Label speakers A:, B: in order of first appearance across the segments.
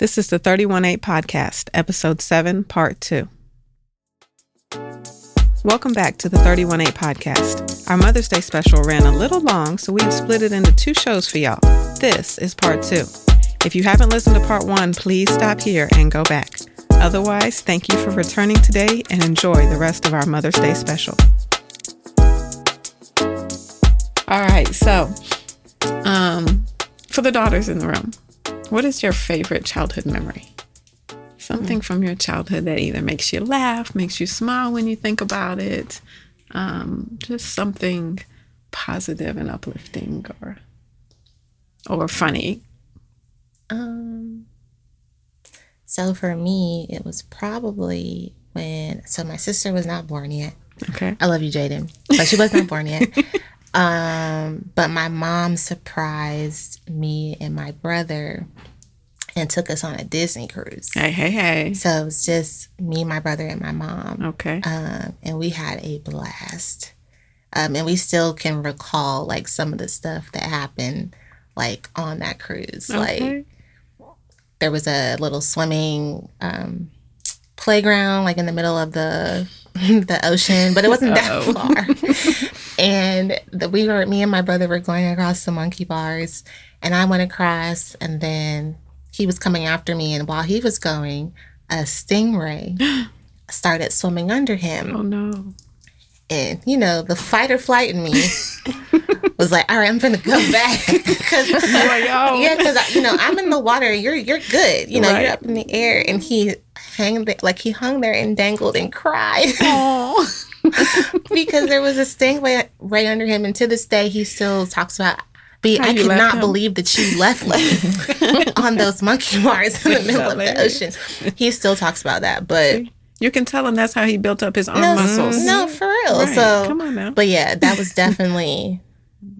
A: This is the 318 Podcast, Episode 7, Part 2. Welcome back to the 318 Podcast. Our Mother's Day special ran a little long, so we've split it into two shows for y'all. This is Part 2. If you haven't listened to Part 1, please stop here and go back. Otherwise, thank you for returning today and enjoy the rest of our Mother's Day special. All right, so um, for the daughters in the room, what is your favorite childhood memory? Something mm. from your childhood that either makes you laugh, makes you smile when you think about it, um, just something positive and uplifting or or funny.
B: Um. So for me, it was probably when so my sister was not born yet.
A: Okay.
B: I love you, Jaden, but she was not born yet. Um, but my mom surprised me and my brother and took us on a Disney cruise.
A: Hey, hey, hey.
B: So it was just me, my brother, and my mom.
A: Okay.
B: Um, and we had a blast. Um, and we still can recall like some of the stuff that happened like on that cruise. Okay. Like there was a little swimming um, playground like in the middle of the the ocean, but it wasn't that far. and the, we were, me and my brother were going across the monkey bars, and I went across, and then he was coming after me, and while he was going, a stingray started swimming under him.
A: Oh no!
B: And you know, the fight or flight in me was like, "All right, I'm gonna go back." Oh. Cause, yeah, because you know I'm in the water. You're you're good. You know, right. you're up in the air, and he hang there, like he hung there and dangled and cried. because there was a sting right, right under him, and to this day he still talks about. But I could not believe that you left me on those monkey bars in the middle of the ocean. He still talks about that, but
A: you can tell him that's how he built up his arm no, muscles.
B: No, for real. Right. So come on now. But yeah, that was definitely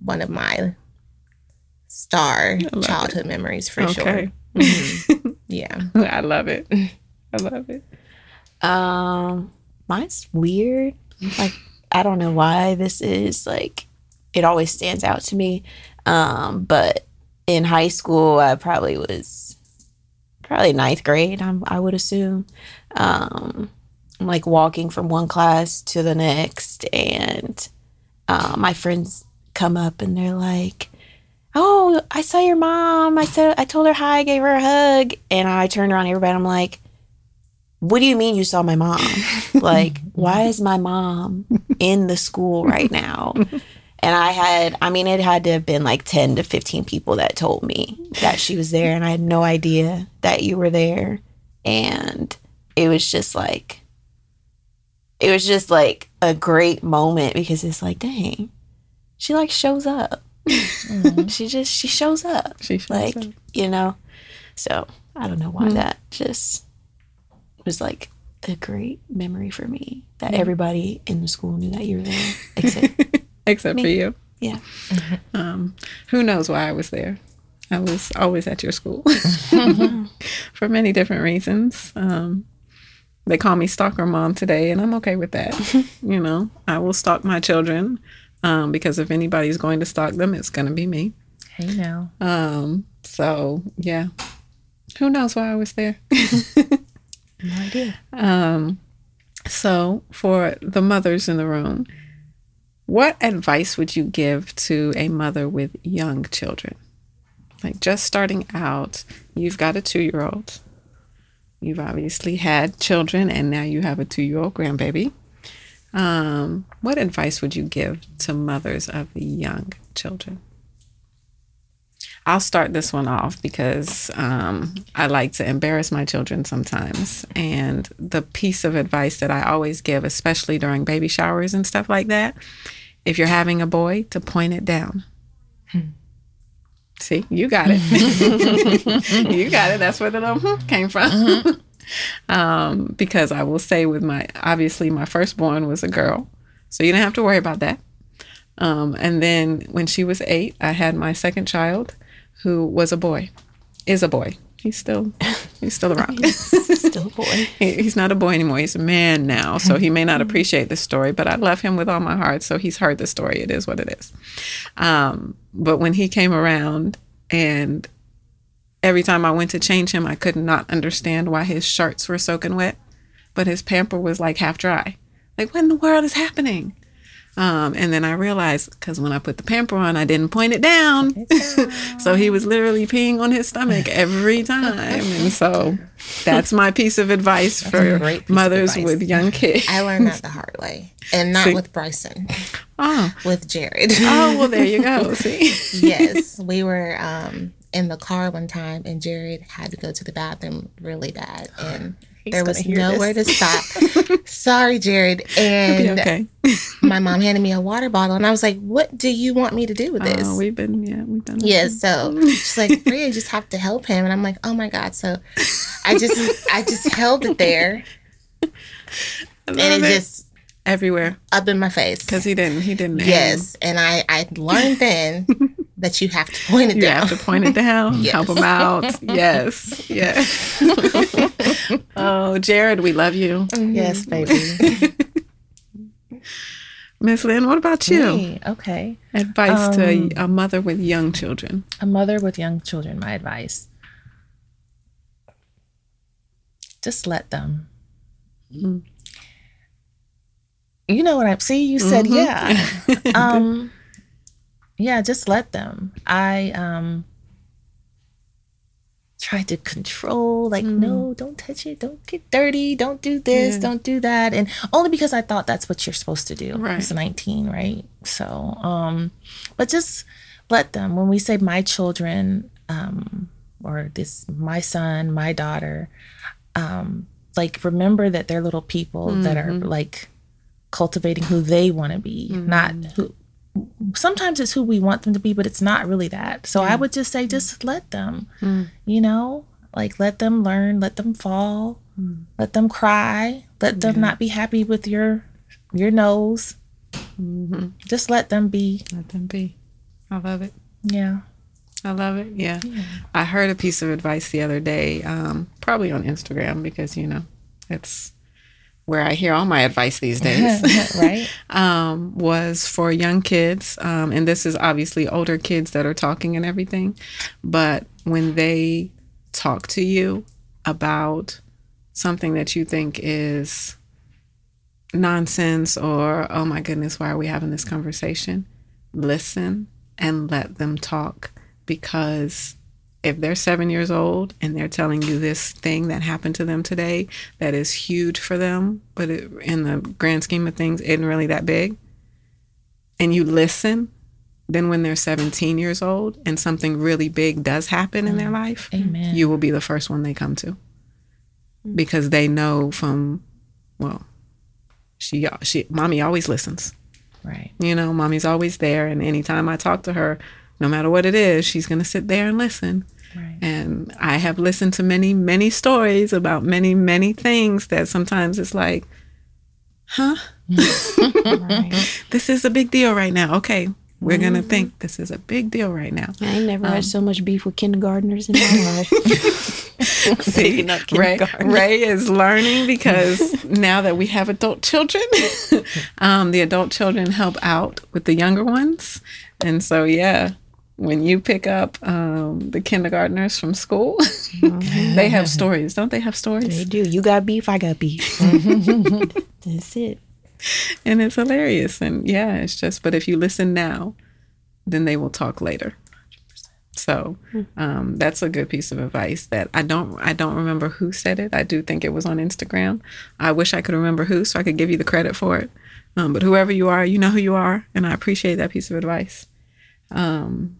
B: one of my star childhood it. memories for okay. sure. Mm-hmm. yeah,
A: I love it. I love it.
C: Um, mine's weird. Like I don't know why this is like it always stands out to me. Um, but in high school, I probably was probably ninth grade. I'm, I would assume. Um, I'm like walking from one class to the next, and uh, my friends come up and they're like, "Oh, I saw your mom. I said I told her hi. I gave her a hug." And I turned around everybody. I'm like, what do you mean you saw my mom? like, why is my mom in the school right now? And I had, I mean, it had to have been like 10 to 15 people that told me that she was there, and I had no idea that you were there. And it was just like, it was just like a great moment because it's like, dang, she like shows up. Mm-hmm. she just, she shows up.
A: She shows
C: like,
A: up.
C: you know? So I don't know why mm-hmm. that just was like a great memory for me that mm-hmm. everybody in the school knew that you were there except
A: except me. for you.
C: Yeah.
A: Um, who knows why I was there? I was always at your school for many different reasons. Um, they call me stalker mom today, and I'm okay with that. you know, I will stalk my children um, because if anybody's going to stalk them, it's going to be me.
B: Hey now.
A: Um, so yeah, who knows why I was there?
C: No idea.
A: Um, so, for the mothers in the room, what advice would you give to a mother with young children? Like just starting out, you've got a two year old. You've obviously had children, and now you have a two year old grandbaby. Um, what advice would you give to mothers of young children? I'll start this one off because um, I like to embarrass my children sometimes. And the piece of advice that I always give, especially during baby showers and stuff like that, if you're having a boy, to point it down. Hmm. See, you got it. you got it. That's where the little hmm came from. Mm-hmm. um, because I will say, with my obviously, my firstborn was a girl. So you didn't have to worry about that. Um, and then when she was eight, I had my second child who was a boy, is a boy. He's still he's still around.
C: he's still a boy.
A: he, he's not a boy anymore. He's a man now, so he may not appreciate the story. But I love him with all my heart. So he's heard the story. It is what it is. Um, but when he came around, and every time I went to change him, I could not understand why his shirts were soaking wet, but his pamper was like half dry. Like, what in the world is happening? Um, and then I realized because when I put the pamper on, I didn't point it down. so he was literally peeing on his stomach every time. And so that's my piece of advice for mothers advice. with young kids.
B: I learned that the hard way and not See? with Bryson. Oh. With Jared.
A: Oh, well, there you go. See?
B: yes. We were um, in the car one time and Jared had to go to the bathroom really bad. And He's there was nowhere this. to stop. Sorry, Jared. And okay. my mom handed me a water bottle, and I was like, "What do you want me to do with oh, this?"
A: Oh, we've been, yeah, we've done.
B: Yeah, so she's like, "Bria, you just have to help him," and I'm like, "Oh my god!" So I just, I just held it there, and it, it just
A: everywhere
B: up in my face
A: because he didn't, he didn't.
B: Yes, and I, I learned then that you have to point it
A: you
B: down.
A: You have to point it down, yes. help him out. Yes, yes. oh, Jared, we love you.
D: Mm-hmm. Yes, baby.
A: Miss Lynn, what about you?
D: Me? Okay.
A: Advice um, to a mother with young children.
D: A mother with young children, my advice. Just let them. Mm-hmm. You know what I'm see, you said mm-hmm. yeah. um yeah, just let them. I um try to control like mm. no don't touch it don't get dirty don't do this yeah. don't do that and only because i thought that's what you're supposed to do right. it's 19 right so um but just let them when we say my children um or this my son my daughter um like remember that they're little people mm-hmm. that are mm-hmm. like cultivating who they want to be mm-hmm. not who sometimes it's who we want them to be, but it's not really that. So I would just say, just let them, mm. you know, like let them learn, let them fall, mm. let them cry, let them not be happy with your your nose. Mm-hmm. Just let them be.
A: Let them be. I love it.
D: Yeah.
A: I love it. Yeah. yeah. I heard a piece of advice the other day, um, probably on Instagram because, you know, it's where I hear all my advice these days,
D: right?
A: um, was for young kids. Um, and this is obviously older kids that are talking and everything. But when they talk to you about something that you think is nonsense or, oh my goodness, why are we having this conversation? Listen and let them talk because if they're seven years old and they're telling you this thing that happened to them today that is huge for them, but it, in the grand scheme of things, isn't really that big, and you listen, then when they're 17 years old and something really big does happen in their mm. life,
D: Amen.
A: you will be the first one they come to mm. because they know from, well, she, she, mommy always listens.
D: Right.
A: You know, mommy's always there. And anytime I talk to her, no matter what it is, she's going to sit there and listen. Right. And I have listened to many, many stories about many, many things that sometimes it's like, huh? right. This is a big deal right now. Okay, we're mm-hmm. gonna think this is a big deal right now.
D: I ain't never um, had so much beef with kindergartners in my life.
A: See, Ray, Ray is learning because now that we have adult children, um, the adult children help out with the younger ones, and so yeah, when you pick up um, the kindergartners from school, mm-hmm. they have stories, don't they? Have stories?
D: They do. You got beef, I got beef. That's it.
A: And it's hilarious, and yeah, it's just. But if you listen now, then they will talk later. So um, that's a good piece of advice that I don't I don't remember who said it. I do think it was on Instagram. I wish I could remember who, so I could give you the credit for it. Um, but whoever you are, you know who you are, and I appreciate that piece of advice. Um,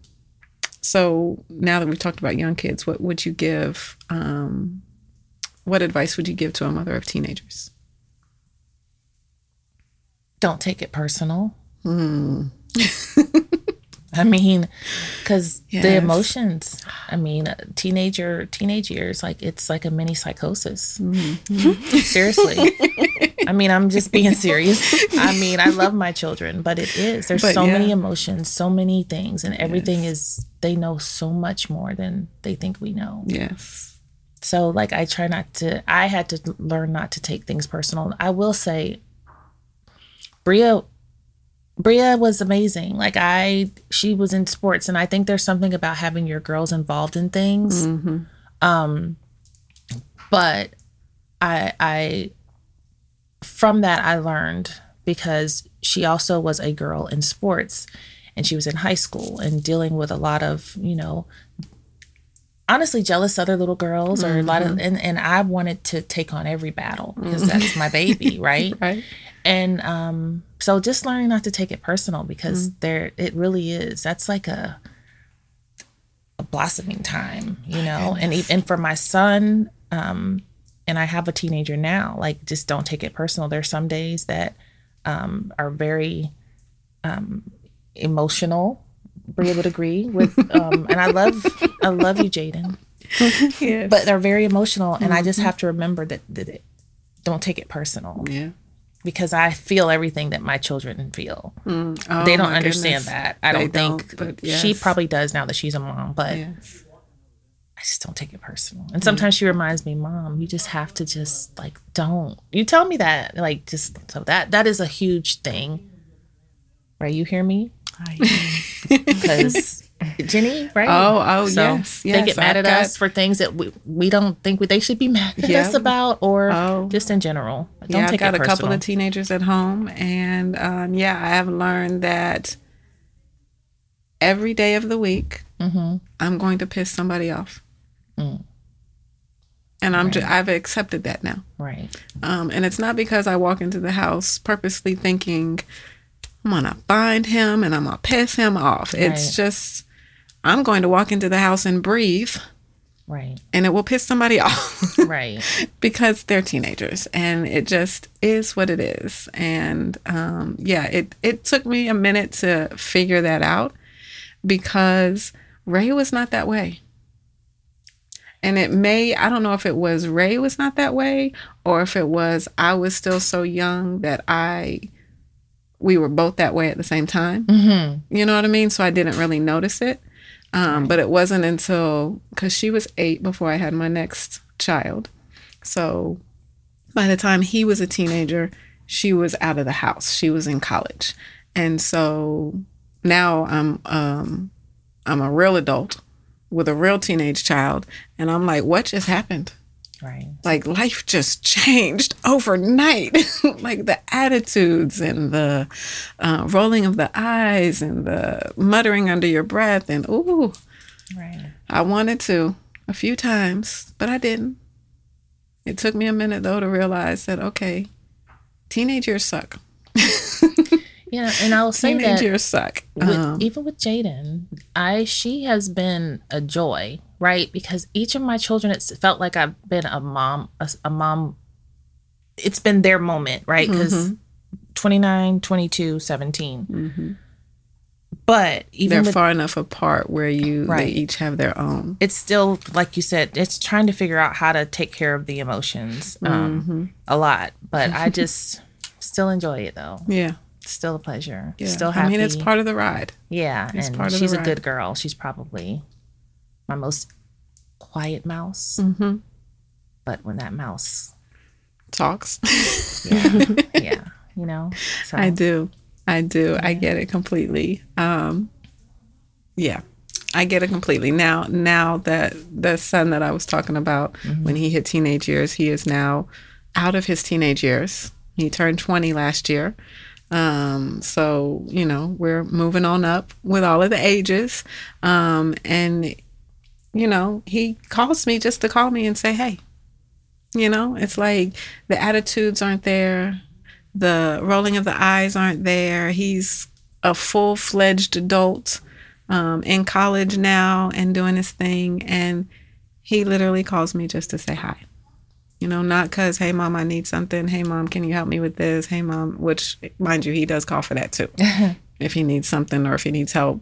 A: so now that we've talked about young kids, what would you give? Um, what advice would you give to a mother of teenagers?
D: Don't take it personal. Hmm. I mean, because yes. the emotions. I mean, teenager, teenage years, like it's like a mini psychosis. Mm-hmm. Seriously. I mean, I'm just being serious. I mean, I love my children, but it is. There's but so yeah. many emotions, so many things, and everything yes. is. They know so much more than they think we know.
A: Yes.
D: So, like, I try not to. I had to learn not to take things personal. I will say, Bria Bria was amazing. Like I, she was in sports, and I think there's something about having your girls involved in things.
A: Mm-hmm.
D: Um, but I, I, from that I learned because she also was a girl in sports, and she was in high school and dealing with a lot of you know honestly jealous other little girls or a lot of and, and i wanted to take on every battle because that's my baby right?
A: Right.
D: and um so just learning not to take it personal because there it really is that's like a a blossoming time you know? And and for my son um and i have a teenager now like just don't take it personal there's some days that um are very um emotional Bria would agree with um and I love I love you Jaden
A: Yes.
D: but they're very emotional and I just have to remember that, that it, don't take it personal
A: yeah.
D: because I feel everything that my children feel.
A: Oh,
D: they don't understand
A: goodness.
D: that. I
A: They
D: don't think
A: don't, but
D: she probably does now that she's a mom, but
A: Yes.
D: I just don't take it personal. And sometimes she reminds me, "Mom, you just have to just like don't." You tell me that, like just so that that is a huge thing. Right? You hear me? Because Jenny, right?
A: Oh, oh, yes, yes.
D: They get mad
A: I've
D: at
A: got-
D: us for things that we, we don't think we, they should be mad at
A: Yeah.
D: us about, or
A: Oh.
D: just in general. Don't
A: yeah, I've
D: take
A: got
D: it
A: a couple of teenagers at home, and um, yeah, I have learned that every day of the week,
D: Mm-hmm.
A: I'm going to piss somebody off,
D: Mm.
A: and I'm ju- I've accepted that now.
D: right.
A: Um, and it's not because I walk into the house purposely thinking I'm gonna find him and I'm gonna piss him off. It's just I'm going to walk into the house and breathe,
D: Right.
A: and it will piss somebody off.
D: Right.
A: because they're teenagers and it just is what it is and um, yeah it, it took me a minute to figure that out because ray was not that way and it may i don't know if it was ray was not that way or if it was i was still so young that i we were both that way at the same time
D: Mm-hmm.
A: you know what I mean? So I didn't really notice it. Um, But it wasn't until because she was eight before I had my next child. So by the time he was a teenager, she was out of the house. She was in college, and so now I'm um, I'm a real adult with a real teenage child, and I'm like, what just happened?
D: Right.
A: like life just changed overnight like the attitudes and the uh, rolling of the eyes and the muttering under your breath and ooh
D: Right.
A: i wanted to a few times but i didn't it took me a minute though to realize that okay teenage years suck
D: Yeah, and I'll say
A: teenage
D: that
A: years suck
D: with,
A: Um,
D: even with Jaden, I she has been a joy, right? Because each of my children, it's felt like I've been a mom, a, a mom. It's been their moment, right? Because 29, 22, 17.
A: mhm.
D: But even
A: they're
D: with,
A: far enough apart where you
D: Right.
A: they each have their own
D: it's still like you said, it's trying to figure out how to take care of the emotions um,
A: Mhm.
D: a lot. But I just still enjoy it though.
A: yeah
D: Still a pleasure.
A: yeah
D: Still happy.
A: i mean it's part of the ride
D: Yeah,
A: It's
D: and
A: part of the
D: she's a
A: ride.
D: good girl. She's probably my most quiet mouse.
A: mm-hmm.
D: But when that mouse,
A: talks
D: yeah, yeah, you know. So
A: I do. I do. I get it completely. Um yeah. I get it completely. Now now that the son that I was talking about when he hit teenage years, he is now out of his teenage years. He turned 20 last year. Um so, you know, we're moving on up with all of the ages. Um and you know, he calls me just to call me and say, "Hey." You know, it's like the attitudes aren't there the rolling of the eyes aren't there. He's a full fledged adult um, in college now and doing his thing. And he literally calls me just to say hi. You know, not because, hey, mom, I need something. Hey, mom, can you help me with this? Hey, mom, which, mind you, he does call for that too. if he needs something or if he needs help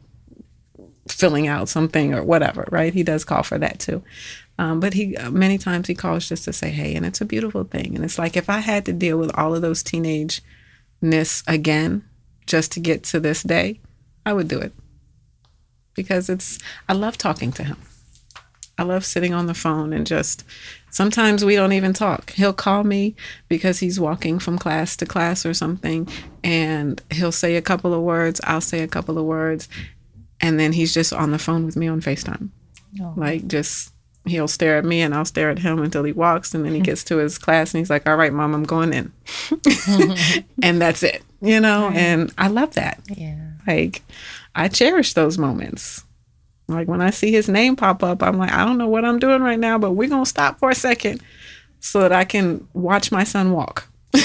A: filling out something or whatever, right? He does call for that too. Um, but he uh, many times he calls just to say hey, and it's a beautiful thing. And it's like if I had to deal with all of those teenage ness again just to get to this day, I would do it because it's I love talking to him. I love sitting on the phone and just sometimes we don't even talk. He'll call me because he's walking from class to class or something and he'll say a couple of words, I'll say a couple of words and then he's just on the phone with me on FaceTime. Oh. Like just he'll stare at me and I'll stare at him until he walks and then he gets to his class and he's like, "All right, mom, I'm going in." and that's it. You know, right. and I love that.
D: Yeah.
A: Like I cherish those moments. Like when I see his name pop up, I'm like, I don't know what I'm doing right now, but we're going to stop for a second so that I can watch my son walk.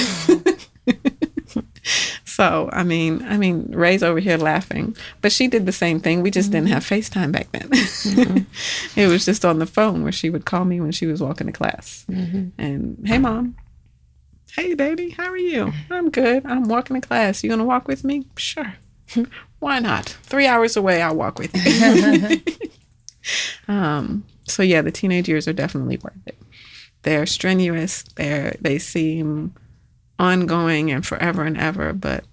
A: so, I mean, I mean, Ray's over here laughing, but she did the same thing. We just mm-hmm. didn't have FaceTime back then. mm-hmm. It was just on the phone where she would call me when she was walking to class. Mm-hmm. And, hey, mom. Hey, baby, how are you? I'm good. I'm walking to class. You going to walk with me? Sure. Why not? Three hours away, I'll walk with you. um, so yeah, the teenage years are definitely worth it. They're strenuous. They're they seem ongoing and forever and ever, but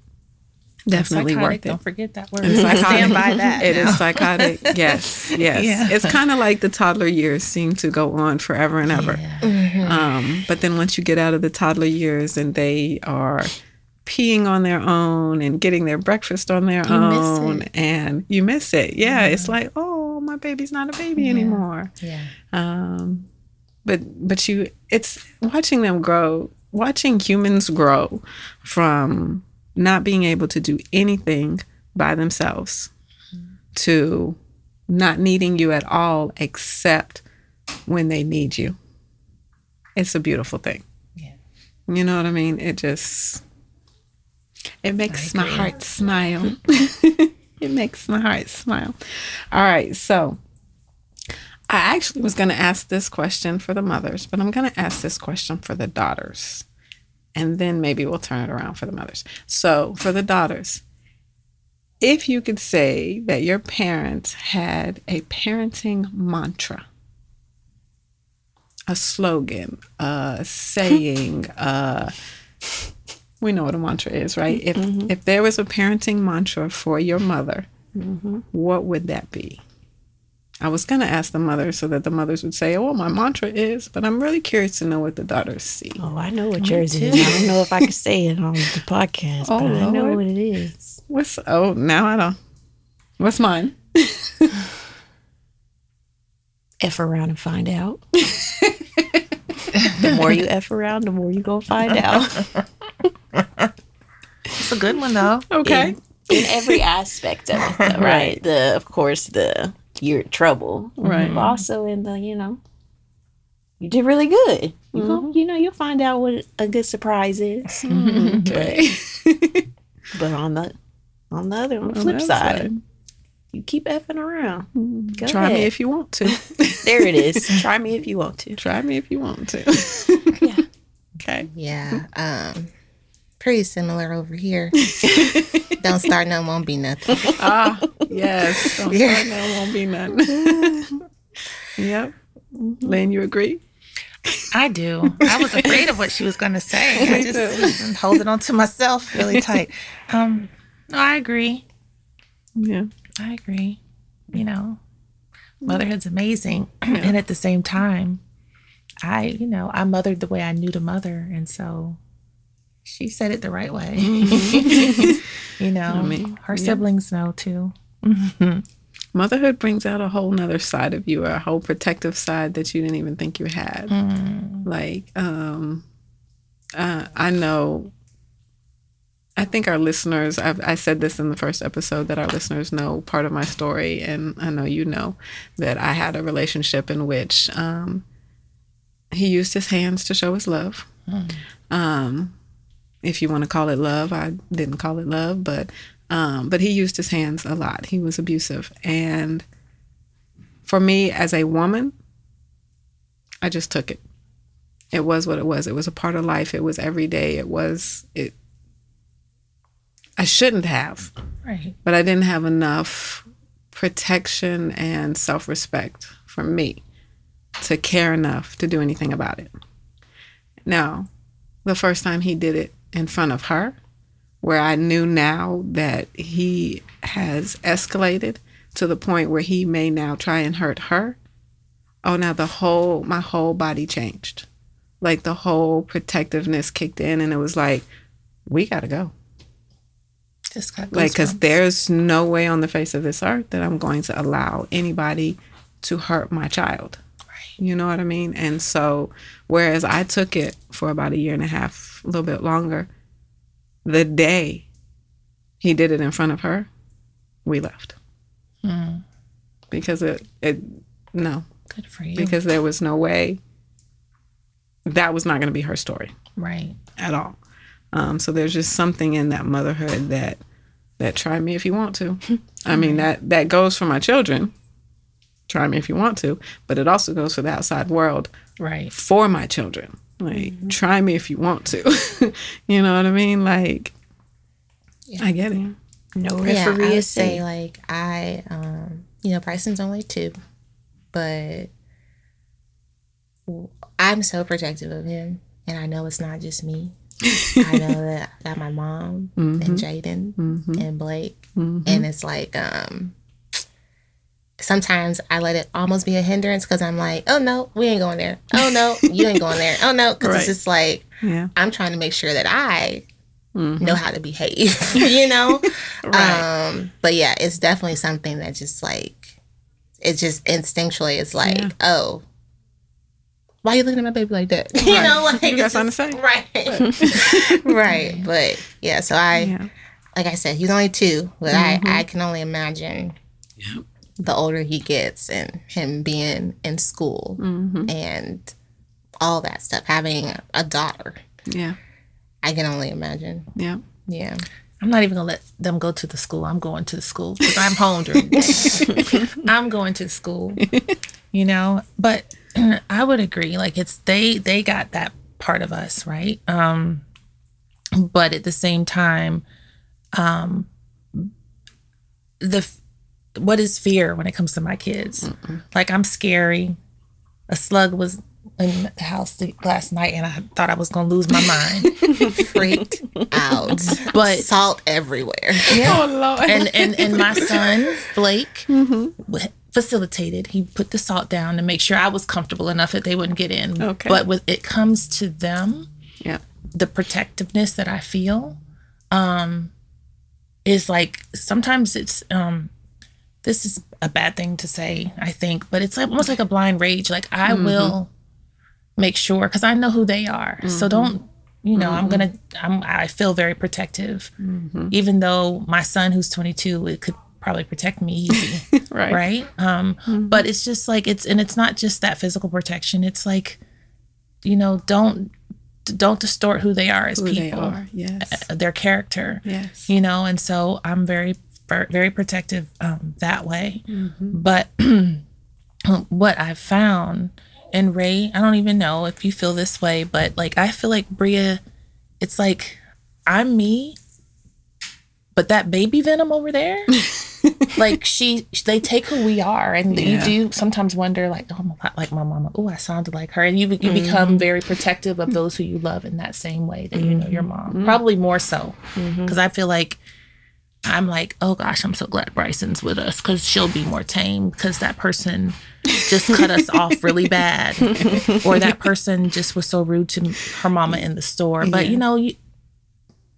A: definitely worth it.
D: Don't forget that word. Stand by that.
A: It is psychotic. Yes, yes. Yeah. It's kind of like the toddler years seem to go on forever and ever. Yeah. Mm-hmm. Um, but then once you get out of the toddler years and they are peeing on their own and getting their breakfast on their you own and you miss it. Yeah, it's like, oh, my baby's not a baby
D: yeah.
A: anymore.
D: Yeah.
A: Um but but you it's watching them grow, watching humans grow from not being able to do anything by themselves mm-hmm. to not needing you at all except when they need you. It's a beautiful thing.
D: Yeah.
A: You know what I mean? It just it makes my heart smile. it makes my heart smile. All right, so I actually was going to ask this question for the mothers, but I'm going to ask this question for the daughters. And then maybe we'll turn it around for the mothers. So, for the daughters, if you could say that your parents had a parenting mantra, a slogan, a saying, uh, we know what a mantra is, right? If mm-hmm. if there was a parenting mantra for your mother, mm-hmm. what would that be? I was gonna ask the mothers so that the mothers would say, "Oh, my mantra is," but I'm really curious to know what the daughters see.
C: Oh, I know what yours is. I don't know if I can say it on the podcast, oh, but Lord. I know what it is.
A: What's oh now I don't. What's mine?
C: F around and find out. the more you f around, the more you go find out.
D: it's a good one though.
A: Okay.
C: In, in every aspect of it, though, right? right? The of course the you're trouble,
A: right?
C: But also in the you know you did really good. You mm-hmm. know, you know you'll find out what a good surprise is.
A: Mm-hmm. Okay.
C: but, but on the on the other on the flip side, side, you keep effing around.
A: Mm-hmm. Go Try ahead. me if you want to.
C: there it is. Try me if you want to.
A: Try me if you want to.
C: yeah.
A: Okay.
B: Yeah. Um pretty similar over here. Don't start none, won't be nothing.
A: ah, yes. Don't yeah. start none, won't be nothing. yep. Mm-hmm. You agree?
D: I do. I was afraid of what she was going to say. I just holding on to myself really tight. Um, no, I agree.
A: Yeah,
D: I agree. You know, motherhood's amazing, yeah. and at the same time, I, you know, I mothered the way I knew to mother, and so she said it the right way. You know, I mean, her yeah. siblings know too.
A: Motherhood brings out a whole nother side of you, a whole protective side that you didn't even think you had.
D: Mm.
A: Like, um, uh, I know. I think our listeners, I've, I said this in the first episode, that our listeners know part of my story. And I know you know that I had a relationship in which um, he used his hands to show his love. Mm. Um, if you want to call it love. I didn't call it love, but um, but he used his hands a lot. He was abusive, and for me as a woman, I just took it. It was what it was. It was a part of life. It was every day. It was it. I shouldn't have,
D: right?
A: But I didn't have enough protection and self respect for me to care enough to do anything about it. Now, the first time he did it, in front of her, where I knew now that he has escalated to the point where he may now try and hurt her. oh, now the whole, my whole body changed. Like the whole protectiveness kicked in, and it was like, we got to go.
D: Just got
A: Like, because there's no way on the face of this earth that I'm going to allow anybody to hurt my child. You know what I mean? And so, whereas I took it for about a year and a half, a little bit longer, the day he did it in front of her, we left.
D: Hmm.
A: Because it, it, no,
D: Good for you.
A: because there was no way that was not going to be her story
D: right.
A: at all. Um, so there's just something in that motherhood that that try me if you want to. I mean that that goes for my children. Try me if you want to, but it also goes for the outside world
D: Right.
A: for my children. Like try me if you want to. you know what I mean? Like I get it.
C: No
B: Yeah, I would say, like, I, um, you know, Bryson's only two, but I'm so protective of him, and I know it's not just me. I know that I got my mom and Jaden and Blake, and it's like, um, sometimes I let it almost be a hindrance because I'm like, oh no, we ain't going there. Oh no, you ain't going there. Oh no, because
A: Right.
B: it's just like
A: Yeah.
B: I'm trying to make sure that I know how to behave, you know?
A: Right.
B: Um, but yeah, it's definitely something that just like, it's just instinctually, it's like,
A: Yeah.
B: oh, why are you looking at my baby like that? You
A: Right.
B: know, like,
A: You got
B: it's
A: something to
B: just- Right. right. But yeah, so I,
A: Yeah.
B: like I said, he's only two, but I, I can only imagine the older he gets and him being in school and all that stuff, having a daughter.
A: Yeah.
B: I can only imagine.
A: Yeah.
B: Yeah.
D: I'm not even gonna let them go to the school. I'm going to the school because I'm home during the day. I'm going to school, you know. But I would agree. Like it's they they got that part of us, right? Um, but at the same time, um, the f- what is fear when it comes to my kids? Like I'm scary. A slug was in the house last night, and I thought I was gonna lose my mind.
B: Freaked out.
D: But
B: Salt everywhere.
A: Oh Lord.
D: and and and my son Blake w- facilitated. He put the salt down to make sure I was comfortable enough that they wouldn't get in.
A: Okay.
D: But when it comes to them,
A: yeah.
D: the protectiveness that I feel, um, is like sometimes it's um, this is a bad thing to say, I think, but it's like almost like a blind rage. Like I mm-hmm. will make sure because I know who they are. So mm-hmm. don't you know? I'm mm-hmm. gonna. I'm. I feel very protective, even though my son, who's 22, it could probably protect me easy
A: Right.
D: right um but it's just like it's and it's not just that physical protection it's like you know don't don't distort who they are as
A: Who
D: people
A: are. Yes.
D: Uh, their character
A: Yes.
D: you know and so i'm very ver- very protective um that way
A: Mm-hmm.
D: but what i've found and ray i don't even know if you feel this way but like i feel like bria it's like i'm me but that baby venom over there like she they take who we are and
A: Yeah.
D: you do sometimes wonder like oh my, like my mama oh i sounded like her and you, you
A: Mm-hmm.
D: become very protective of those who you love in that same way that you know your
A: Mm-hmm.
D: mom probably more so because i feel like i'm like oh gosh i'm so glad bryson's with us because she'll be more tame because that person just cut us off really bad or that person just was so rude to her mama in the store but you know you,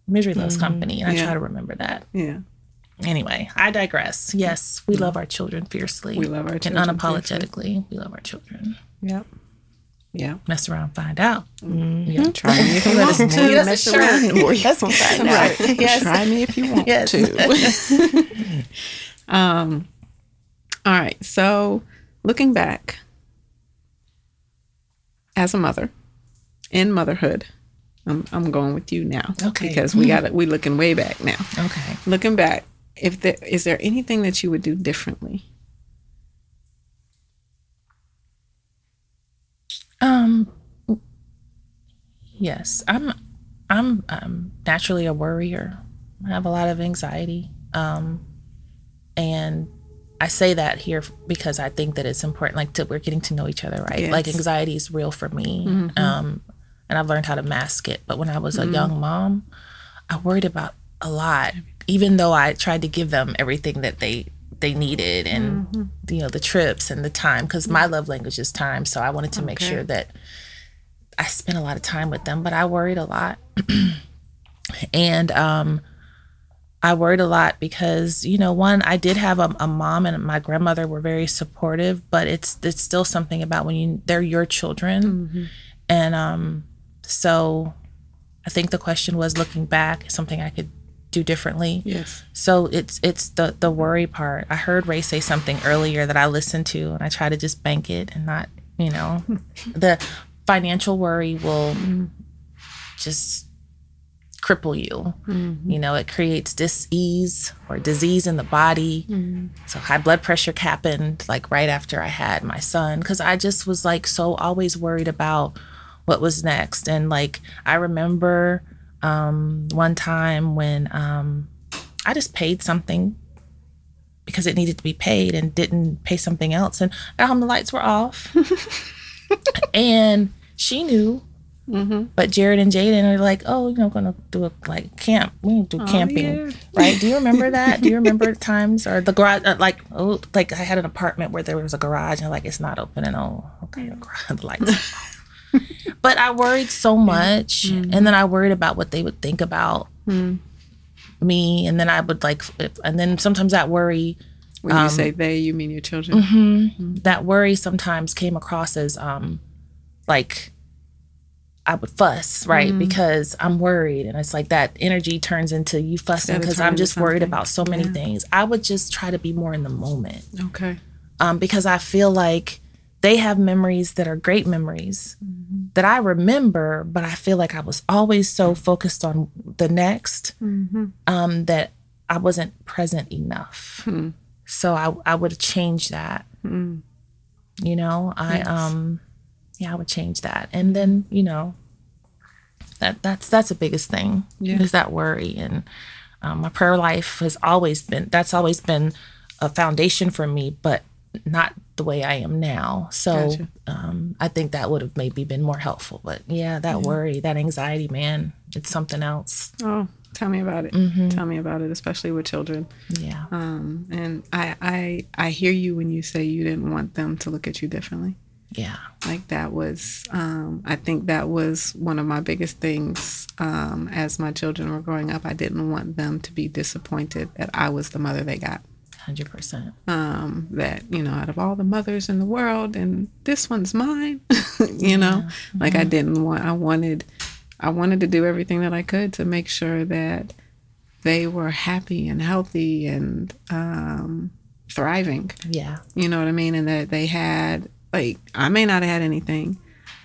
D: misery loves company and i
A: Mm-hmm. Yeah.
D: try to remember that
A: Yeah.
D: Anyway, I digress. Yes, we love our children fiercely.
A: We love our
D: and
A: children
D: unapologetically. We love our children.
A: Yep. Yeah.
D: Mess around, find out. Mm-hmm. Yeah.
A: Try me if you want to.
D: Yes,
A: Mess
D: sure.
A: around and more
D: Yes,
A: you'll find
D: right.
A: out.
D: Yes.
A: Try me if you want
D: Yes.
A: to. um, all right. So, looking back as a mother in motherhood, I'm I'm going with you now.
D: Okay.
A: Because we got it. We looking way back now.
D: Okay.
A: Looking back, if there is there anything that you would do differently?
D: Um. Yes, I'm. I'm um, naturally a worrier. I have a lot of anxiety, um, and I say that here because I think that it's important. Like to, we're getting to know each other, right? Like anxiety is real for me, um, and I've learned how to mask it. But when I was a young mom, I worried about a lot. Even though I tried to give them everything that they they needed and mm-hmm. you know the trips and the time because my love language is time so i wanted to okay. make sure that i spent a lot of time with them but i worried a lot and um I worried a lot because you know one I did have a, a, mom and my grandmother were very supportive, but it's it's still something about when you they're your children, mm-hmm. and um so I think the question was looking back something I could do differently.
A: Yes.
D: So it's it's the the worry part. I heard Ray say something earlier that I listened to, and I try to just bank it and not you know the financial worry will mm-hmm. just cripple you. Mm-hmm. You know, it creates dis-ease or disease in the body. Mm-hmm. So high blood pressure happened like right after I had my son because I just was like so always worried about what was next. And like I remember um, one time when um, I just paid something because it needed to be paid and didn't pay something else. And at home the lights were off. and she knew Mm-hmm. But Jared and Jaden are like, oh, you know, gonna do a like camp. We do oh, camping, yeah. right? Do you remember that? do you remember times or the garage? Uh, like, oh, like I had an apartment where there was a garage and like it's not open and oh, okay, the lights. But I worried so much, mm-hmm. and then I worried about what they would think about mm-hmm. me, and then I would like, if, and then sometimes that worry.
A: When um, you say they, you mean your children. Mm-hmm.
D: Mm-hmm. That worry sometimes came across as um, like I would fuss, right? Mm. Because I'm worried. And it's like that energy turns into you fussing because I'm just worried about so many yeah. things. I would just try to be more in the moment.
A: Okay.
D: Um, because I feel like they have memories that are great memories mm-hmm. that I remember, but I feel like I was always so focused on the next mm-hmm. um, that I wasn't present enough. Hmm. So I, I would change that. Hmm. You know, I yes. um yeah, I would change that. And then, you know, that that's that's the biggest thing yeah. is that worry. And um, my prayer life has always been that's always been a foundation for me, but not the way I am now. So gotcha. um, I think that would have maybe been more helpful. But yeah, that worry, that anxiety, man, it's something else.
A: Oh, tell me about it. Mm-hmm. Tell me about it, especially with children.
D: Yeah.
A: Um, and I, I I hear you when you say you didn't want them to look at you differently.
D: Yeah.
A: Like that was, um, I think that was one of my biggest things um, as my children were growing up. I didn't want them to be disappointed that I was the mother they got.
D: 100%.
A: Um, that, you know, out of all the mothers in the world, and this one's mine, you yeah. know, mm-hmm. like I mm-hmm. didn't want, I wanted, I wanted to do everything that I could to make sure that they were happy and healthy and um, thriving.
D: Yeah.
A: You know what I mean? And that they had like I may not have had anything,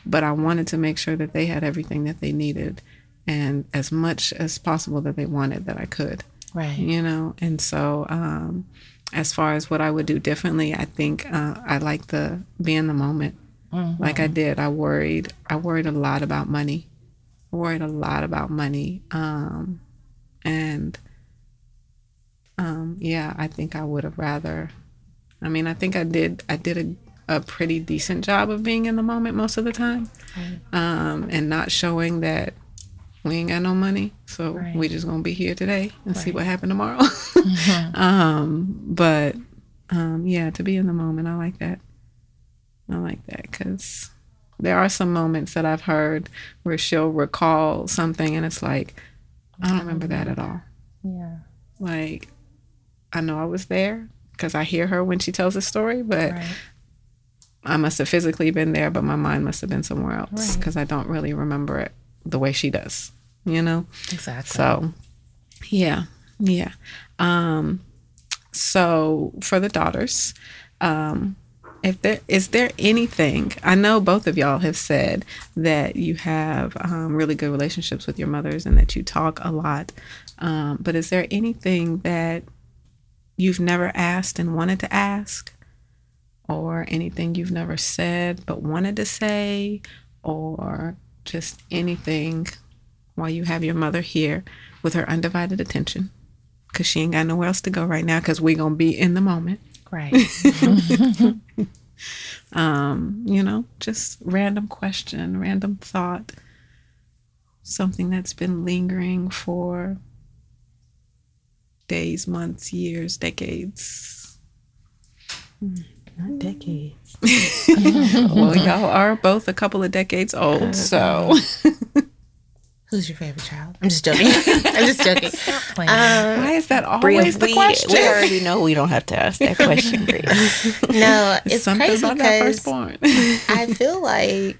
A: but I wanted to make sure that they had everything that they needed and as much as possible that they wanted that I could.
D: Right.
A: You know, and so um, as far as what I would do differently, I think uh, I like the be in the moment. Mm-hmm. Like I did, I worried. I worried a lot about money. I worried a lot about money, um, and um, yeah, I think I would have rather. I mean, I think I did. I did a a pretty decent job of being in the moment most of the time right. um, and not showing that we ain't got no money so right. we just gonna be here today and right. see what happened tomorrow mm-hmm. um, but um, yeah to be in the moment i like that i like that because there are some moments that i've heard where she'll recall something and it's like i don't remember that at all
D: yeah
A: like i know i was there because i hear her when she tells a story but I must have physically been there, but my mind must have been somewhere else because right. I don't really remember it the way she does, you know?
D: Exactly.
A: So, yeah, yeah. Um, so for the daughters, um, if there is there anything I know both of y'all have said that you have um, really good relationships with your mothers and that you talk a lot, um, but is there anything that you've never asked and wanted to ask or anything you've never said but wanted to say, or just anything while you have your mother here with her undivided attention because she ain't got nowhere else to go right now because we're going to be in the moment.
D: Right.
A: um, you know, just random question, random thought, something that's been lingering for days, months, years, decades
C: Not decades.
A: well, y'all are both a couple of decades old, so
B: Who's your favorite child? I'm just joking. I'm just joking.
D: Playing.
A: why is that
C: Bria,
A: always the
C: we,
A: question?
C: we already know we don't have to ask that question, Bria.
B: No, it's
A: Something
B: crazy because. I feel like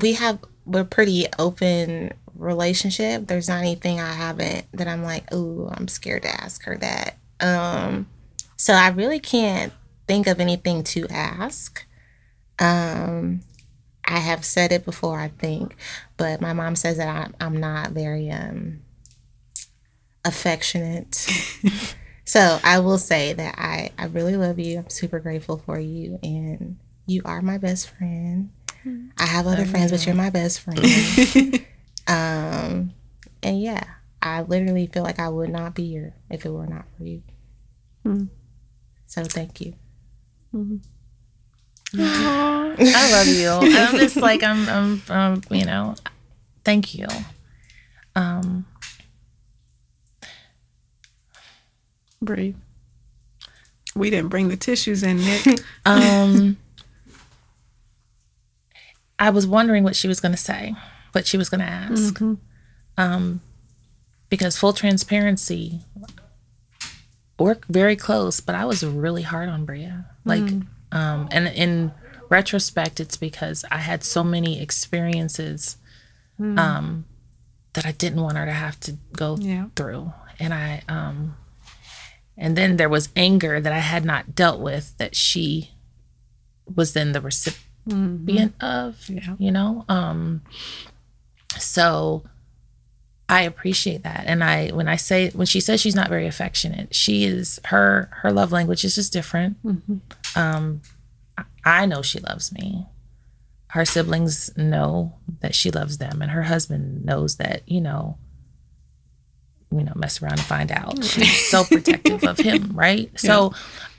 B: we have we're pretty open relationship. There's not anything I haven't that I'm like, oh, I'm scared to ask her that. Um, so I really can't think of anything to ask. Um, I have said it before, I think, but my mom says that I'm, I'm not very um affectionate. so I will say that I I really love you. I'm super grateful for you, and you are my best friend. I have other friends, but you're my best friend. um, and yeah, I literally feel like I would not be here if it were not for you. So thank you.
D: I love you. I'm just like I'm, I'm, um, you know, thank you. Um,
A: Breathe. We didn't bring the tissues in, Nick.
D: um, I was wondering what she was going to say, what she was going to ask. Um, because full transparency, we're very close, but I was really hard on Bria. Like, um, and in retrospect, it's because I had so many experiences, um, that I didn't want her to have to go
A: Yeah.
D: through, and I, um, and then there was anger that I had not dealt with that she was then the recipient of
A: Yeah.
D: you know? Um so i appreciate that. And i when i say when she says she's not very affectionate she is her her love language is just different um I- know she loves me. Her siblings know that she loves them and her husband knows that you know you know mess around and find out. She's so protective of him right? So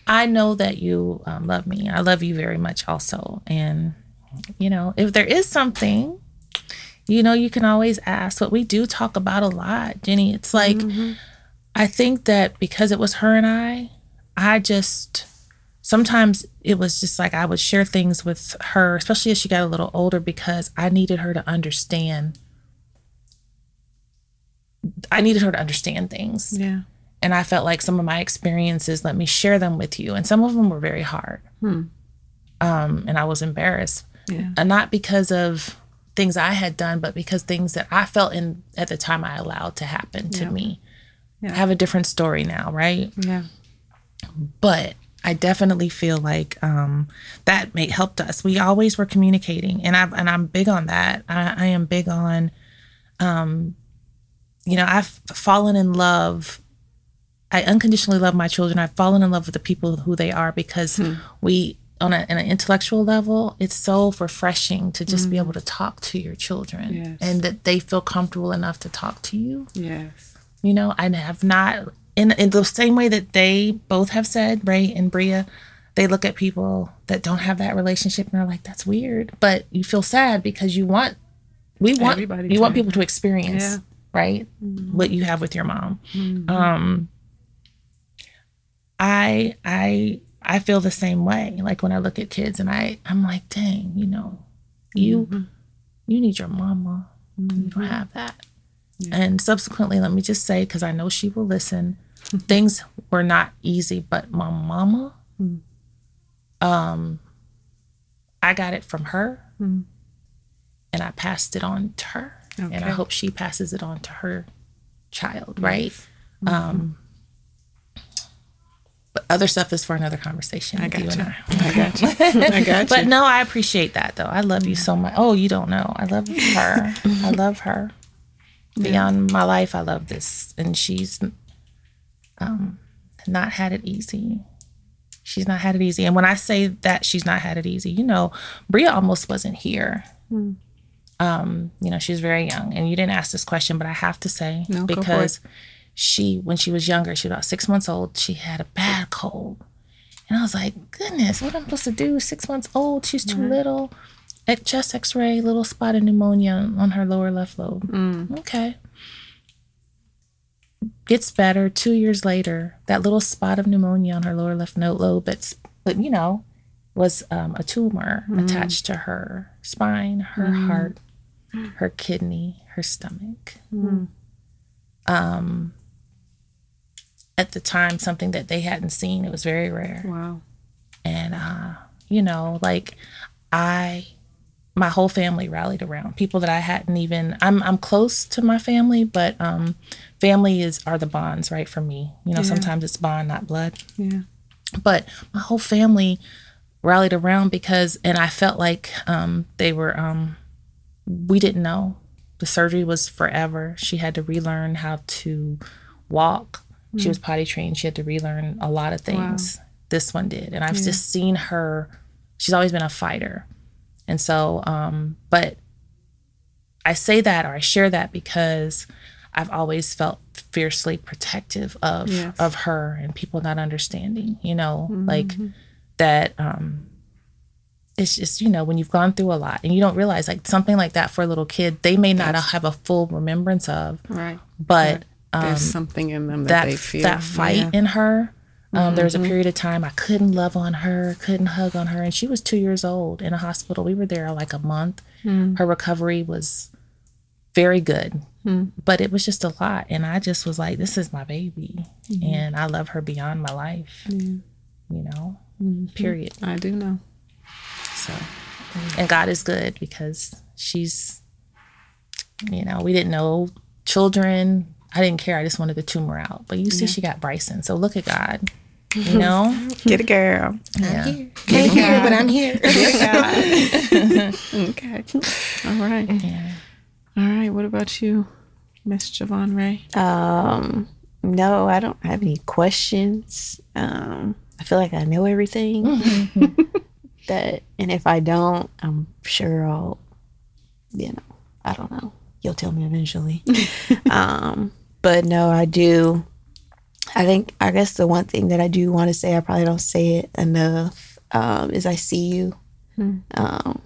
D: i know that you um, love me. I love you very much also. And you know if there is something you know you can always ask what we do talk about a lot jenny. It's like i think that because it was her and i i just sometimes it was just like i would share things with her especially as she got a little older because i needed her to understand i needed her to understand things
A: Yeah.
D: and I felt like some of my experiences let me share them with you, and some of them were very hard. Hmm. Um, and I was embarrassed,
A: Yeah.
D: and not because of things I had done, but because things that I felt in at the time I allowed to happen to
A: Yeah.
D: me.
A: Yeah.
D: I have a different story now, right?
A: Yeah.
D: but I definitely feel like um, that may helped us. We always were communicating, and I and I'm big on that. I, I am big on, um, you know, I've fallen in love. I unconditionally love my children. I've fallen in love with the people who they are because we, on a, on an intellectual level, it's so refreshing to just be able to talk to your children
A: Yes.
D: and that they feel comfortable enough to talk to you.
A: Yes.
D: You know, I have not in in the same way that they both have said, Ray and Bria, they look at people that don't have that relationship and they're like, that's weird. But you feel sad because you want we want
A: Everybody
D: you want people to experience,
A: Yeah.
D: right? What you have with your mom. Mm-hmm. Um I I I feel the same way. Like when I look at kids and I I'm like, dang, you know, you mm-hmm. you need your mama. You don't mm-hmm. have that. And subsequently, let me just say, because I know she will listen, things were not easy, but my mama, um, I got it from her and I passed it on to her. And I hope she passes it on to her child, right? Um, but other stuff is for another conversation.
A: I
D: you
A: got
D: and
A: you.
D: I.
A: I got you. I got you.
D: But no, I appreciate that though. I love you so much. Oh, you don't know. I love her. I love her. Beyond my life, I love this. And she's um not had it easy. She's not had it easy. And when I say that she's not had it easy, you know, Bria almost wasn't here. Um, you know, she was very young. And you didn't ask this question, but I have to say
A: No,
D: because she when she was younger, she was about six months old, she had a bad cold. And I was like, goodness, what am I supposed to do? Six months old, she's too little. At chest x ray, little spot of pneumonia on her lower left lobe. Okay. Gets better. Two years later, that little spot of pneumonia on her lower left note lobe, but but you know, was um, a tumor
A: Mm.
D: attached to her spine, her heart, her kidney, her stomach.
A: Mm.
D: Um, at the time, something that they hadn't seen. It was very rare
A: Wow.
D: and uh, you know like i my whole family rallied around people that i hadn't even i'm i'm close to my family but um family is are the bonds right for me. You know sometimes it's bond not blood.
A: Yeah.
D: but my whole family rallied around because and i felt like um they were um we didn't know. The surgery was forever. She had to relearn how to walk. She was potty trained. She had to relearn a lot of things. This one did. And i've just seen her. She's always been a fighter. And so um but i say that or i share that because i've always felt fiercely protective of
A: Yes.
D: of her and people not understanding you know like that um it's just you know when you've gone through a lot and you don't realize like something like that for a little kid they may not have a full remembrance of
A: Right.
D: but
A: There's something in them that,
D: that
A: they feel.
D: that fight
A: Yeah.
D: in her. Um, There was a period of time I couldn't love on her, couldn't hug on her, and she was two years old in a hospital. We were there like a month. Her recovery was very good, Mm-hmm. but it was just a lot, and I just was like, "This is my baby, mm-hmm. and I love her beyond my life." You know, mm-hmm. period.
A: I do know.
D: So, and God is good because she's, you know, we didn't know children. I didn't care. I just wanted the tumor out. But you see, she got Bryson. So look at God. You know,
A: Get a girl.
D: yeah.
B: Can't hear it, but I'm here.
A: Okay. All right.
D: yeah.
A: All right. What about you, Miss Javon Ray?
C: Um, no, I don't have any questions. Um, I feel like I know everything. that, and if I don't, I'm sure I'll, you know, I don't know. You'll tell me eventually. um, but no, I do. I think I guess the one thing that I do want to say, I probably don't say it enough, um, is I see you. Um,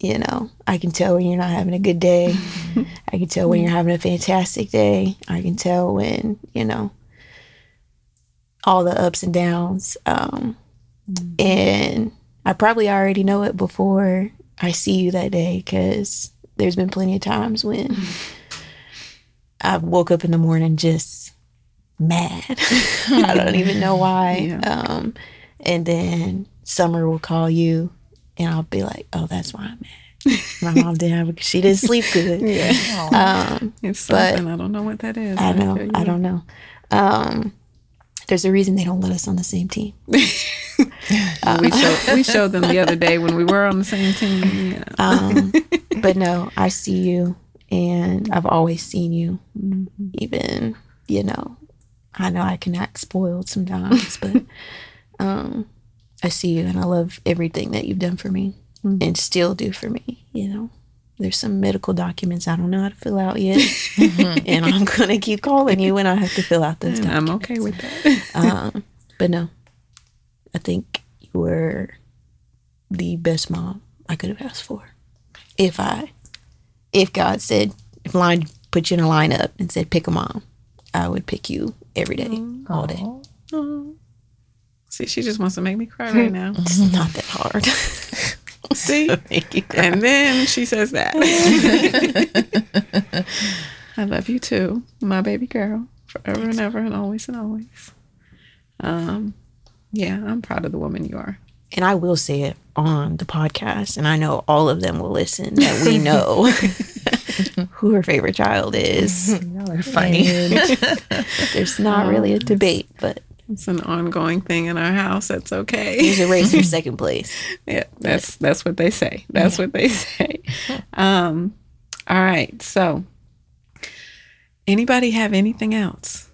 C: you know, I can tell when you're not having a good day. I can tell when you're having a fantastic day. I can tell when, you know, all the ups and downs. Um, And I probably already know it before I see you that day because there's been plenty of times when I woke up in the morning just mad. I don't even know why. Um, and then Summer will call you and I'll be like, oh, that's why I'm mad. My mom didn't have because she didn't sleep good. Yeah. Um,
A: It's
C: But-
A: something I don't know what that is.
C: I know. I don't know. Um, there's a reason they don't let us on the same team.
A: we showed we showed them the other day when we were on the same team. Yeah.
C: Um, but no, I see you, and I've always seen you. Even you know, I know I can act spoiled sometimes, but um, I see you, and I love everything that you've done for me, and still do for me. You know. There's some medical documents I don't know how to fill out yet, and I'm gonna keep calling you when I have to fill out those
A: And
C: documents.
A: I'm okay with that.
C: Um, but no, I think you were the best mom I could have asked for. If I, if God said, if line put you in a lineup and said pick a mom, I would pick you every day, all day.
A: See, she just wants to make me cry right now.
C: It's not that hard.
A: See?
C: Make you.
A: And then she says that. I love you too, my baby girl, forever and ever and always and always. Um, yeah, I'm proud of the woman you are.
C: And I will say it on the podcast, and I know all of them will listen that we know who her favorite child is.
D: Y'all are funny.
C: There's not really a debate, but
A: It's an ongoing thing in our house. That's okay.
C: there's a race for second place.
A: Yeah, that's that's what they say. That's what they say. Um, all right. So, anybody have anything else?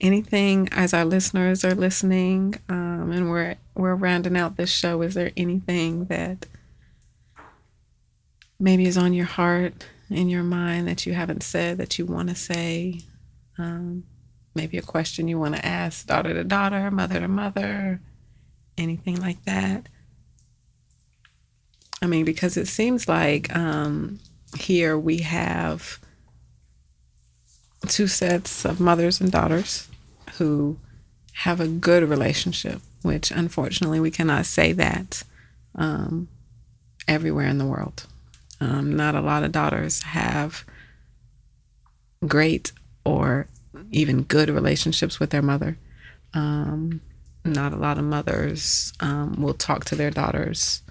A: Anything as our listeners are listening, um, and we're we're rounding out this show. Is there anything that maybe is on your heart, in your mind that you haven't said that you want to say? Um, maybe a question you want to ask daughter to daughter, mother to mother, anything like that. I mean, because it seems like um, here we have two sets of mothers and daughters who have a good relationship, which unfortunately we cannot say that um, everywhere in the world. Um, not a lot of daughters have great or even good relationships with their mother. Um, not a lot of mothers um, will talk to their daughters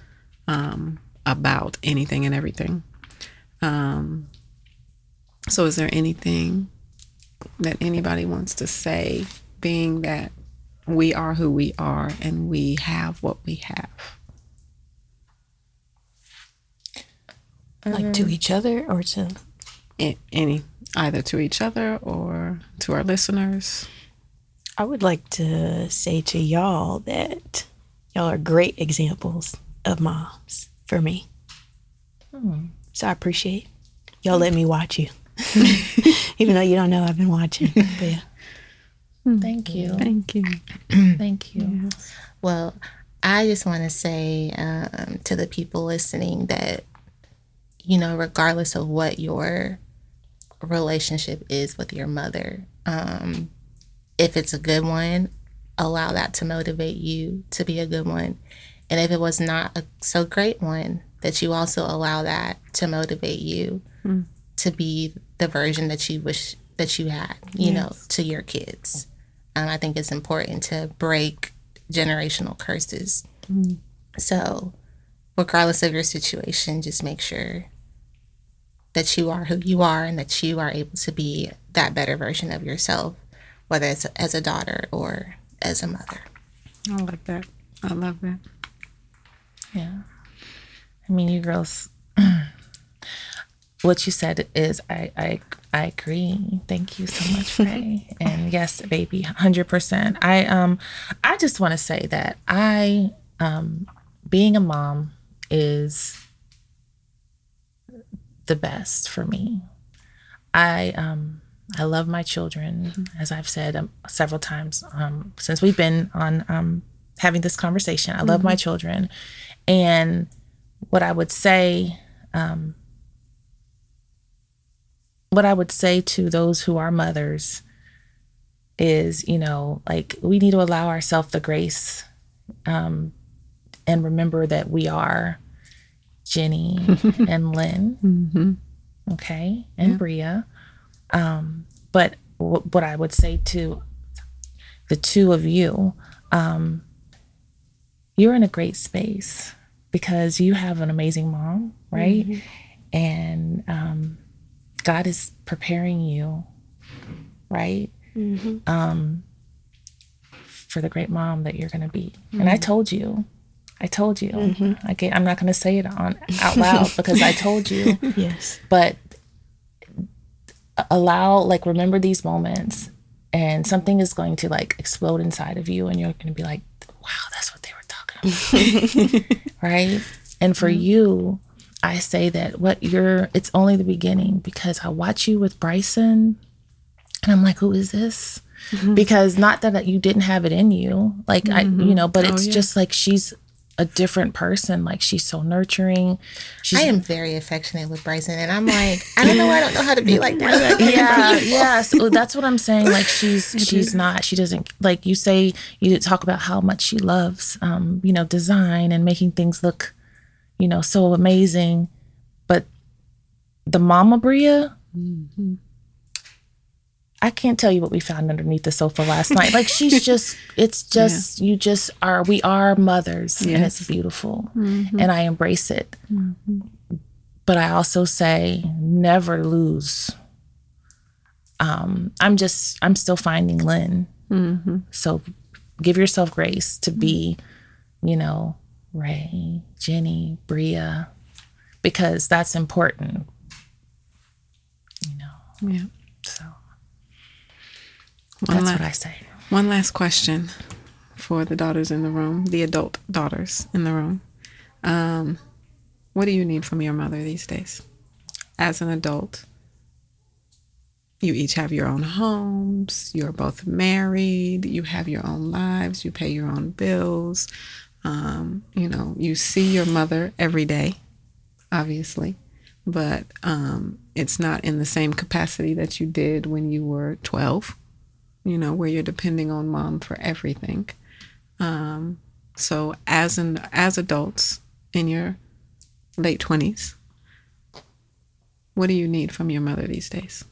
A: um, about anything and everything. Um, so, is there anything that anybody wants to say, being that we are who we are and we have what we have?
C: Like to each other or to
A: Any, either to each other or to our listeners.
C: I would like to say to y'all that y'all are great examples of moms for me. So I appreciate y'all let me watch you. Even though you don't know I've been watching. But yeah.
D: Thank you.
A: Thank you.
D: Thank you.
B: Well, I just want to say um, to the people listening that, you know, regardless of what your relationship is with your mother, um, if it's a good one, allow that to motivate you to be a good one. And if it was not a so great one, that you also allow that to motivate you to be the version that you wish that you had, you know, to your kids. Um, I think it's important to break generational curses. So, regardless of your situation, just make sure that you are who you are and that you are able to be that better version of yourself, whether it's as a daughter or as a mother.
A: I like that. I love that.
D: Yeah. I mean, you girls, what you said is, I, I, I agree. Thank you so much, Ray. and yes, baby, hundred percent. I, um, I just want to say that I, um, being a mom is the best for me. I, um, I love my children, as I've said um, several times um, since we've been on um, having this conversation. I love my children, and what I would say, um, what I would say to those who are mothers is, you know, like we need to allow ourselves the grace um, and remember that we are Jenny and Lynn, okay, and Bria. Um, but w- what I would say to the two of you, um, you're in a great space because you have an amazing mom, right? And um, God is preparing you, right? Um, for the great mom that you're going to be. And I told you, I told you. Mm-hmm. I get, I'm not going to say it on out loud because I told you.
C: Yes.
D: but allow like remember these moments and something is going to like explode inside of you and you're going to be like wow that's what they were talking about. Right? And for mm-hmm. you i say that what you're it's only the beginning because i watch you with bryson and i'm like who is this? Mm-hmm. Because not that you didn't have it in you like i you know but oh, it's
A: yeah.
D: just like she's a different person like she's so nurturing. She's
B: I am very affectionate with Bryson, and I'm like, I don't know, I don't know how to be like that.
D: yeah. Yeah so that's what i'm saying. Like she's she's not she doesn't like you say you talk about how much she loves um you know design and making things look you know so amazing. But the mama bria I can't tell you what we found underneath the sofa last night. Like she's just, it's just, you just are, we are mothers and it's beautiful. Mm-hmm. And I embrace it. Mm-hmm. But I also say never lose. Um, I'm just, I'm still finding Lynn. Mm-hmm. So give yourself grace to be, you know, Ray, Jenny, Bria, because that's important. You know,
A: Yeah.
D: so
A: One,
D: that's
A: la-
D: what I say.
A: one last question for the daughters in the room, the adult daughters in the room. Um, what do you need from your mother these days? As an adult, you each have your own homes, you're both married, you have your own lives, you pay your own bills. Um, you know, you see your mother every day, obviously. but um, it's not in the same capacity that you did when you were 12, you know, where you're depending on mom for everything. Um, so as an as adults in your late 20s, what do you need from your mother these days?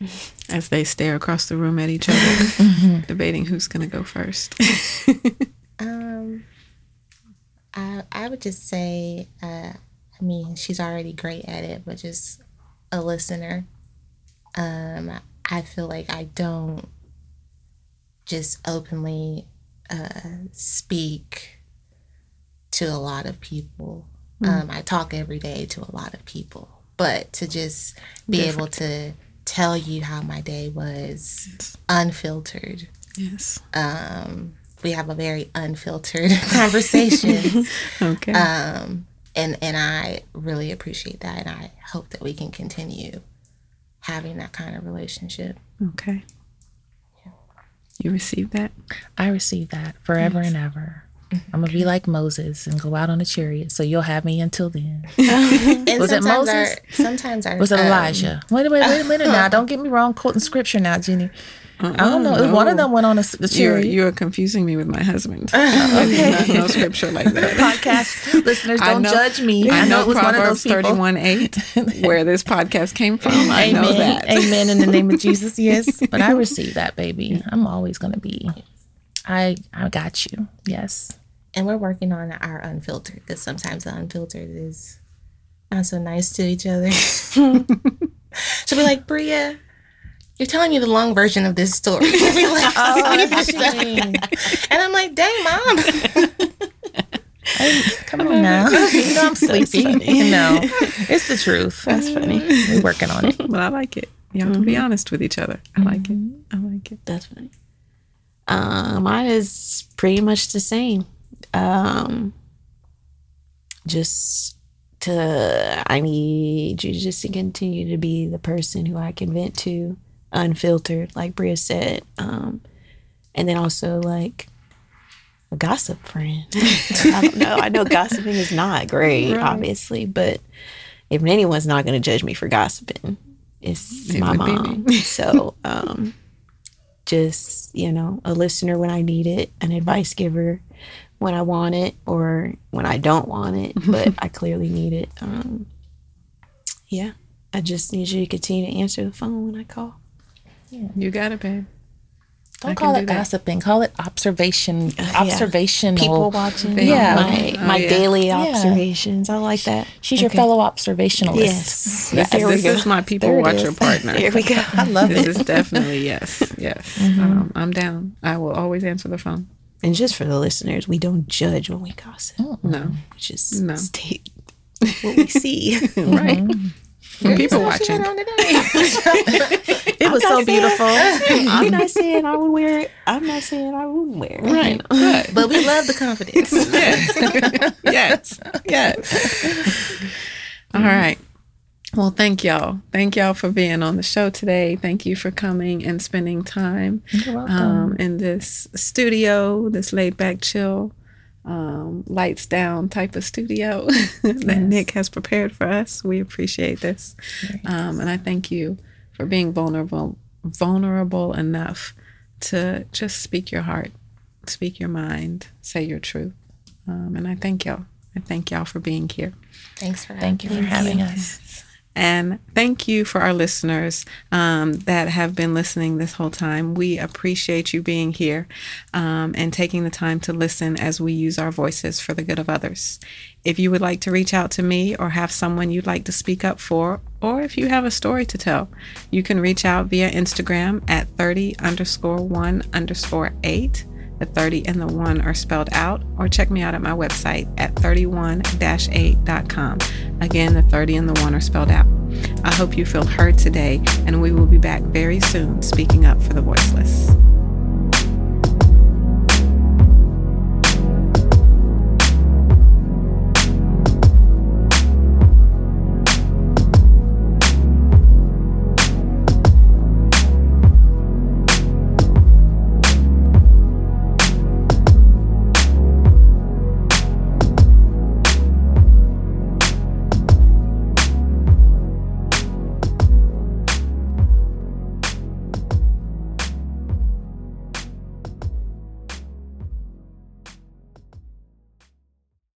A: As they stare across the room at each other, debating who's going to go first.
B: Um, I I would just say, uh, I mean, she's already great at it, but just a listener. Um, I feel like I don't just openly uh, speak to a lot of people. Um, I talk every day to a lot of people, but to just be able to tell you how my day was unfiltered.
A: yes.
B: Um, we have a very unfiltered conversation.
A: Okay.
B: um, and and I really appreciate that, and I hope that we can continue having that kind of relationship.
A: okay. You received that?
D: I receive that forever and ever. I'm gonna be like Moses and go out on a chariot, so you'll have me until then. Was it Moses?
B: Our, sometimes our
D: Was it
B: um,
D: Elijah? Wait a minute, wait a minute now. Don't get me wrong, quoting scripture now, Jenny. I don't know. One of them went on a, s- a
A: You're, you're confusing me with my husband. okay. Not, no scripture like that.
D: Podcast listeners, don't
A: know-
D: judge me.
A: I know
D: it was one of
A: Proverbs
D: those people.
A: 31 8, where this podcast came from. I
D: Amen.
A: know that.
D: Amen. In the name of Jesus, yes. But I receive that, baby. I'm always gonna be. I I got you. Yes.
B: and we're working on our unfiltered because sometimes the unfiltered is not so nice to each other. She'll be like, Bria, you're telling me the long version of this story. every
D: Oh,
B: and I'm like, dang, mom.
D: Come on now. You know I'm sleepy. No, it's the truth. That's funny. We're working on it.
A: But I like it. You have to be honest with each other. I like it. I like it.
C: That's funny. Um, mine is pretty much the same. Um, just to, I need you just to continue to be the person who I can vent to, unfiltered, like Bria said. Um, and then also like a gossip friend. I don't know. I know gossiping is not great, obviously, but if anyone's not going to judge me for gossiping, it's
A: It
C: my mom. so, um, just you know, a listener when I need it, an advice giver when I want it, or when I don't want it, but I clearly need it. Um, yeah, I just need you to continue to answer the phone when I call.
A: You got it, babe.
D: Don't
A: can
D: call
A: do
D: it
A: that.
D: gossiping. Call it observation. Observational.
C: People watching,
D: Yeah.
C: my,
A: Oh,
C: my
A: yeah.
C: daily observations. I like that.
D: She's your fellow observationalist.
C: Yes,
A: This,
C: There
A: this is my people
C: There
A: watcher
C: is.
A: partner.
C: Here we go.
D: I love
A: This
D: it.
A: is definitely yes, yes. Um, I'm down. I will always answer the phone.
C: And just for the listeners, we don't judge when we gossip.
A: No,
C: We just
A: No.
C: state what we see.
A: right. When people
B: She
A: watching.
B: went on today.
D: It was so beautiful.
C: I'm not saying I would wear it. I'm not saying I wouldn't wear it.
A: Right. But
B: but we love the confidence.
A: yes, yes. Yes. All right. Well, thank y'all. Thank y'all for being on the show today. Thank you for coming and spending time um, in this studio, this laid back, chill, um, lights down type of studio that Nick has prepared for us. We appreciate this. Um, and I thank you for being vulnerable, vulnerable enough to just speak your heart, speak your mind, say your truth. Um, and I thank y'all. I thank y'all for being here.
B: Thanks for
D: Thank you for having us.
A: And thank you for our listeners um, that have been listening this whole time. We appreciate you being here um, and taking the time to listen as we use our voices for the good of others. If you would like to reach out to me or have someone you'd like to speak up for, or if you have a story to tell, you can reach out via Instagram at 30 underscore 1 underscore 8. The 30 and the 1 are spelled out, or check me out at my website at 31 8.com. Again, the 30 and the 1 are spelled out. I hope you feel heard today, and we will be back very soon speaking up for the voiceless.